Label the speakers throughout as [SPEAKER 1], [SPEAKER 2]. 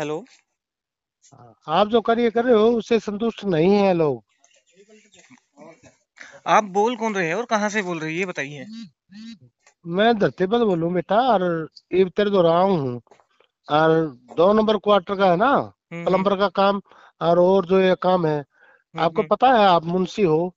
[SPEAKER 1] Hello.
[SPEAKER 2] आप जो कार्य कर रहे हो उससे संतुष्ट नहीं है लोग।
[SPEAKER 1] आप बोल कौन रहे हैं और कहाँ से बोल रहे हैं ये बताइए।
[SPEAKER 2] मैं धरतीपद बोलूँ बेटा और ये तेरे दो रहा हूँ। और दो नंबर क्वार्टर का है ना
[SPEAKER 1] हम्म,
[SPEAKER 2] प्लम्बर का काम और और जो ये काम है
[SPEAKER 1] हम्म,
[SPEAKER 2] आपको
[SPEAKER 1] हम्म,
[SPEAKER 2] पता है आप मुंशी हो।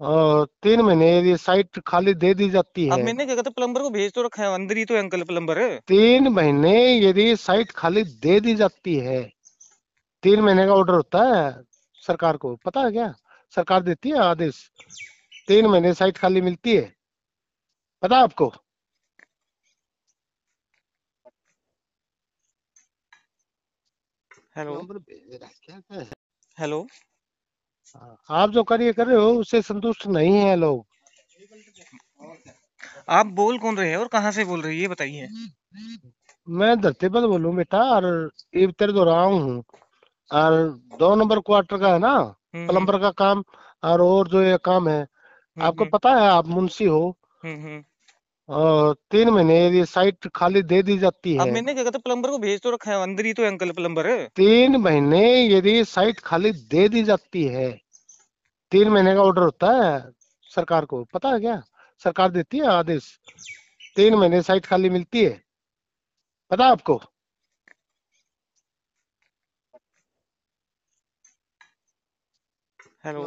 [SPEAKER 2] तीन महीने ये साइट खाली दे दी जाती
[SPEAKER 1] अब
[SPEAKER 2] है।
[SPEAKER 1] मैंने क्या कहता प्लम्बर को भेज तो रखा है अंदर ही तो है अंकल प्लम्बर
[SPEAKER 2] तीन महीने यदि साइट खाली दे दी जाती है तीन महीने का ऑर्डर होता है सरकार को पता है क्या? सरकार देती है आदेश तीन महीने साइट खाली मिलती है। पता है आपको?
[SPEAKER 1] हेलो
[SPEAKER 2] नंबर भेज रहा है, क्या क्या
[SPEAKER 1] हेलो
[SPEAKER 2] आप जो कार्य कर रहे हो उससे संतुष्ट नहीं है लोग।
[SPEAKER 1] आप बोल कौन रहे हैं और कहाँ से बोल रहे हैं ये बताइए।
[SPEAKER 2] मैं धरतीपद बोलू बेटा और ये तेरे दो रहा हूँ। और दो नंबर क्वार्टर का है ना
[SPEAKER 1] हम्म,
[SPEAKER 2] प्लम्बर का काम और और जो ये काम है
[SPEAKER 1] हम्म,
[SPEAKER 2] आपको
[SPEAKER 1] हम्म,
[SPEAKER 2] पता है आप मुंशी हो।
[SPEAKER 1] हम्म, हम्म।
[SPEAKER 2] और तीन महीने ये साइट खाली दे दी जाती है।
[SPEAKER 1] मैंने क्या कहता प्लम्बर को भेज तो रखा है अंदर ही तो अंकल प्लम्बर
[SPEAKER 2] तीन महीने यदि साइट खाली दे दी जाती है तीन महीने का ऑर्डर होता है सरकार को पता है क्या? सरकार देती है आदेश। तीन महीने साइट खाली मिलती है। पता आपको?
[SPEAKER 1] हेलो